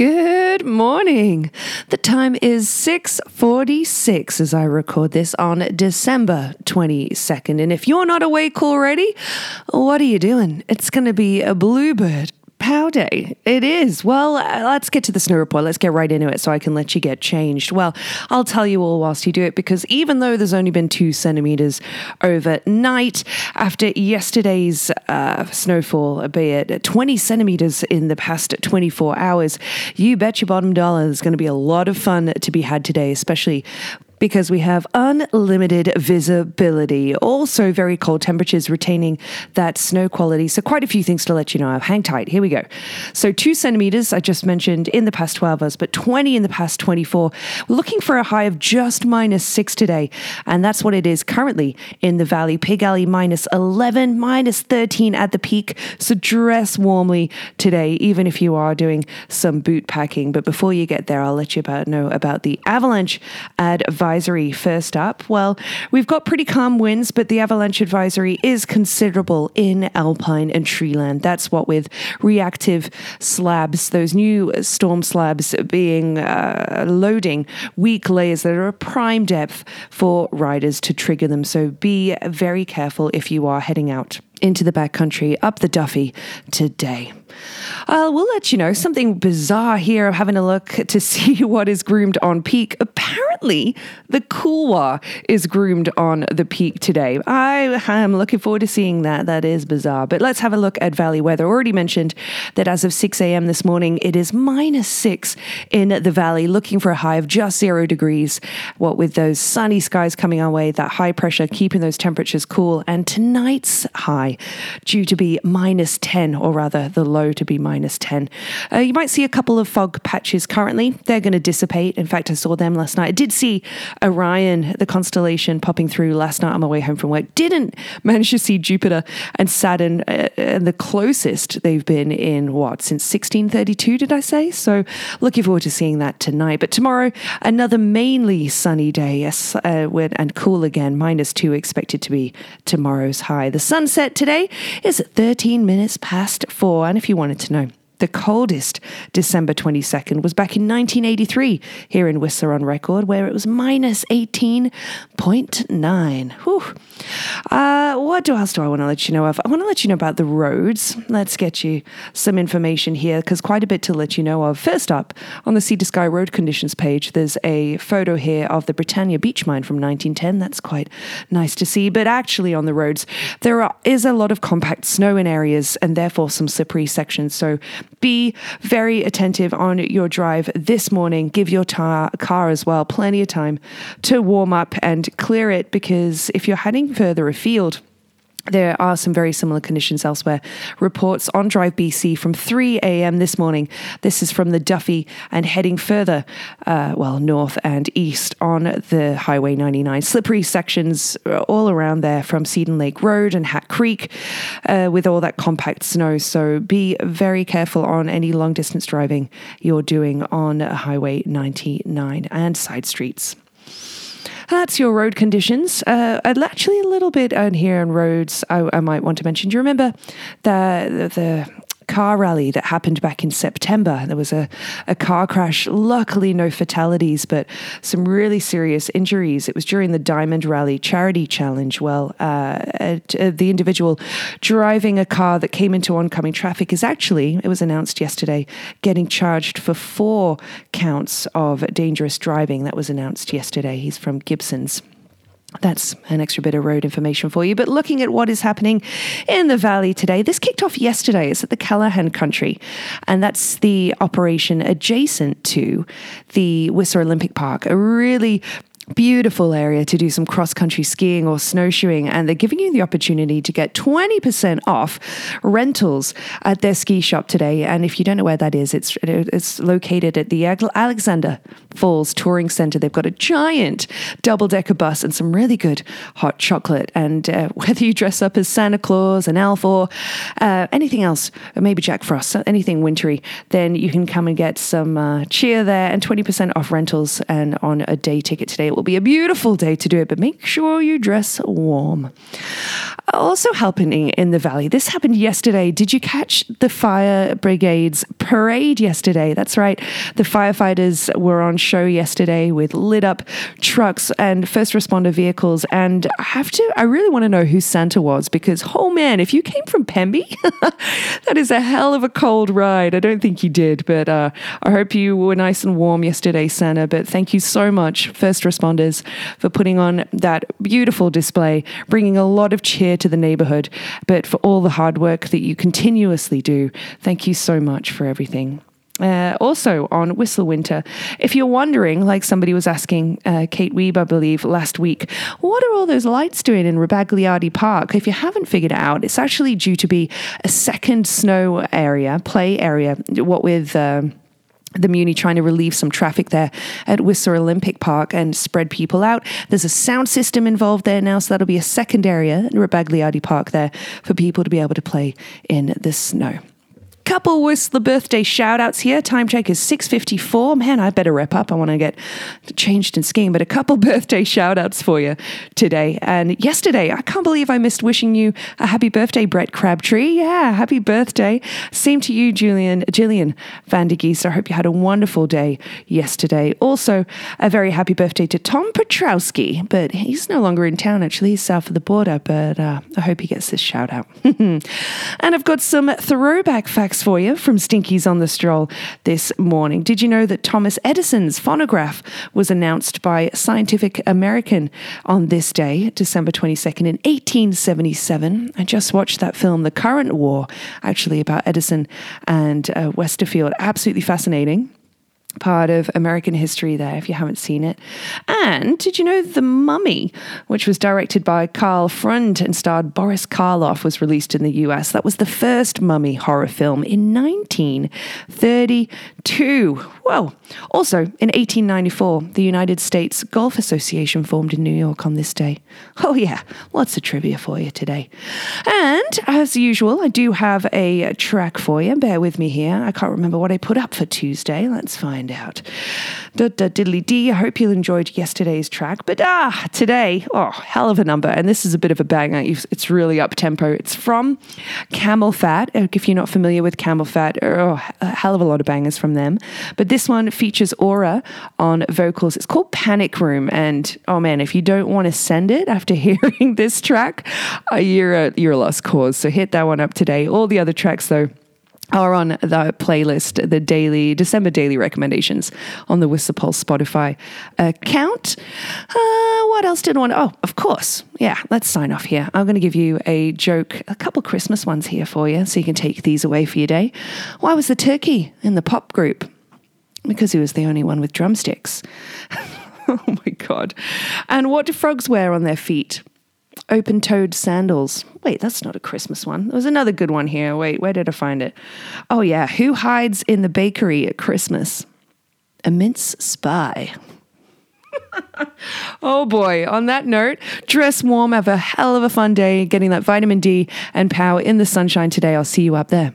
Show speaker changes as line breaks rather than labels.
Good morning. The time is 6:46 as I record this on December 22nd. And if you're not awake already, what are you doing? It's going to be a bluebird Pow Day. It is. Well, uh, let's get to the snow report. Let's get right into it so I can let you get changed. Well, I'll tell you all whilst you do it because even though there's only been two centimeters overnight after yesterday's uh, snowfall, be it 20 centimeters in the past 24 hours, you bet your bottom dollar there's going to be a lot of fun to be had today, especially because we have unlimited visibility. Also, very cold temperatures retaining that snow quality. So, quite a few things to let you know. Hang tight. Here we go. So, two centimeters, I just mentioned in the past 12 hours, but 20 in the past 24. We're looking for a high of just minus six today. And that's what it is currently in the valley. Pig Alley minus 11, minus 13 at the peak. So, dress warmly today, even if you are doing some boot packing. But before you get there, I'll let you about know about the avalanche advice advisory first up? Well, we've got pretty calm winds, but the avalanche advisory is considerable in alpine and treeline. That's what with reactive slabs, those new storm slabs being uh, loading weak layers that are a prime depth for riders to trigger them. So be very careful if you are heading out into the backcountry up the Duffey today. Uh, we'll let you know something bizarre here. I'm having a look to see what is groomed on peak. Apparently, the Couloir is groomed on the peak today. I am looking forward to seeing that. That is bizarre. But let's have a look at valley weather. Already mentioned that as of 6 a.m. this morning, it is minus six in the valley, looking for a high of just zero degrees. What with those sunny skies coming our way, that high pressure keeping those temperatures cool, and tonight's high due to be minus 10, or rather the low to be minus 10. Uh, you might see a couple of fog patches currently. They're going to dissipate. In fact, I saw them last night. I did see Orion, the constellation, popping through last night on my way home from work. Didn't manage to see Jupiter and Saturn, uh, and the closest they've been in what, since 1632, did I say? So looking forward to seeing that tonight. But tomorrow, another mainly sunny day, yes, uh, and cool again. Minus two expected to be tomorrow's high. The sunset today is 13 minutes past four. And if you wanted to know, the coldest December 22nd was back in 1983 here in Whistler on record, where it was minus 18.9. Whew. Uh, what else do I want to let you know of? I want to let you know about the roads. Let's get you some information here because quite a bit to let you know of. First up, on the Sea to Sky road conditions page, there's a photo here of the Britannia beach mine from 1910. That's quite nice to see. But actually, on the roads, there are, is a lot of compact snow in areas and therefore some slippery sections. So be very attentive on your drive this morning. Give your tar- car as well plenty of time to warm up and clear it because if you're heading further afield, there are some very similar conditions elsewhere. Reports on Drive BC from 3 a.m. this morning. This is from the Duffey and heading further, uh, well, north and east on the Highway 99. Slippery sections all around there from Seton Lake Road and Hat Creek uh, with all that compact snow. So be very careful on any long distance driving you're doing on Highway 99 and side streets. That's your road conditions. Uh, actually, a little bit on here on roads. I, I, might want to mention. Do you remember the the, the car rally that happened back in September. There was a, a car crash, luckily, no fatalities, but some really serious injuries. It was during the Diamond Rally Charity Challenge. Well, uh, uh, the individual driving a car that came into oncoming traffic is actually, it was announced yesterday, getting charged for four counts of dangerous driving. That was announced yesterday. He's from Gibsons. That's an extra bit of road information for you. But looking at what is happening in the valley today, this kicked off yesterday. It's at the Callaghan Country, and that's the operation adjacent to the Whistler Olympic Park. A really beautiful area to do some cross country skiing or snowshoeing, and they're giving you the opportunity to get 20% off rentals at their ski shop today. And if you don't know where that is, it's, it's located at the Alexander Falls Touring Center. They've got a giant double decker bus and some really good hot chocolate. And uh, whether you dress up as Santa Claus, an elf, or uh, anything else, maybe Jack Frost, anything wintry, then you can come and get some uh, cheer there and 20% off rentals and on a day ticket today It will be a beautiful day to do it, but make sure you dress warm. Also happening in the valley. This happened yesterday. Did you catch the fire brigade's parade yesterday? That's right. The firefighters were on show yesterday with lit up trucks and first responder vehicles. And I have to, I really want to know who Santa was because, oh man, if you came from Pemby, that is a hell of a cold ride. I don't think you did, but uh, I hope you were nice and warm yesterday, Santa. But thank you so much, first responders, for putting on that beautiful display, bringing a lot of cheer to the neighborhood, but for all the hard work that you continuously do. Thank you so much for everything. Uh, also on Whistle Winter, if you're wondering, like somebody was asking uh, Kate Weeb, I believe, last week, what are all those lights doing in Rebagliati Park? If you haven't figured it out, it's actually due to be a second snow area, play area, what with. Um, the Muni trying to relieve some traffic there at Whistler Olympic Park and spread people out. There's a sound system involved there now, so that'll be a second area in Rebagliati Park there for people to be able to play in the snow couple with the birthday shout outs here. Time check is 6.54. Man, I better wrap up. I want to get changed and skiing, but a couple birthday shout outs for you today. And yesterday, I can't believe I missed wishing you a happy birthday, Brett Crabtree. Yeah, happy birthday. Same to you, Julian, Jillian Van de Geese. I hope you had a wonderful day yesterday. Also, a very happy birthday to Tom Petrowski, but he's no longer in town, actually. He's south of the border, but uh, I hope he gets this shout out. and I've got some throwback facts for you from Stinkies on the Stroll this morning. Did you know that Thomas Edison's phonograph was announced by Scientific American on this day, December 22nd, in 1877? I just watched that film, The Current War, actually about Edison and uh, Westerfield. Absolutely fascinating part of American history there if you haven't seen it. And did you know The Mummy, which was directed by Karl Freund and starred Boris Karloff, was released in the US? That was the first mummy horror film in 1932. Well, also in 1894, the United States Golf Association formed in New York on this day. Oh, yeah, lots of trivia for you today. And as usual, I do have a track for you. Bear with me here. I can't remember what I put up for Tuesday. Let's find out. Da, diddly dee. I hope you enjoyed yesterday's track. But ah, today, oh, hell of a number. And this is a bit of a banger. It's really up tempo. It's from CamelPhat. If you're not familiar with CamelPhat, oh, a hell of a lot of bangers from them. But this this one features Au/Ra on vocals. It's called Panic Room. And oh man, if you don't want to send it after hearing this track, uh, you're, a, you're a lost cause. So hit that one up today. All the other tracks, though, are on the playlist, the daily December daily recommendations on the Whistler Pulse Spotify account. Uh, what else did I want? Oh, of course. Yeah, let's sign off here. I'm going to give you a joke, a couple Christmas ones here for you so you can take these away for your day. Why was the turkey in the pop group? Because he was the only one with drumsticks. oh my God. And what do frogs wear on their feet? Open toed sandals. Wait, that's not a Christmas one. There was another good one here. Wait, where did I find it? Oh, yeah. Who hides in the bakery at Christmas? A mince spy. oh boy, on that note, dress warm, have a hell of a fun day getting that vitamin D and power in the sunshine today. I'll see you up there.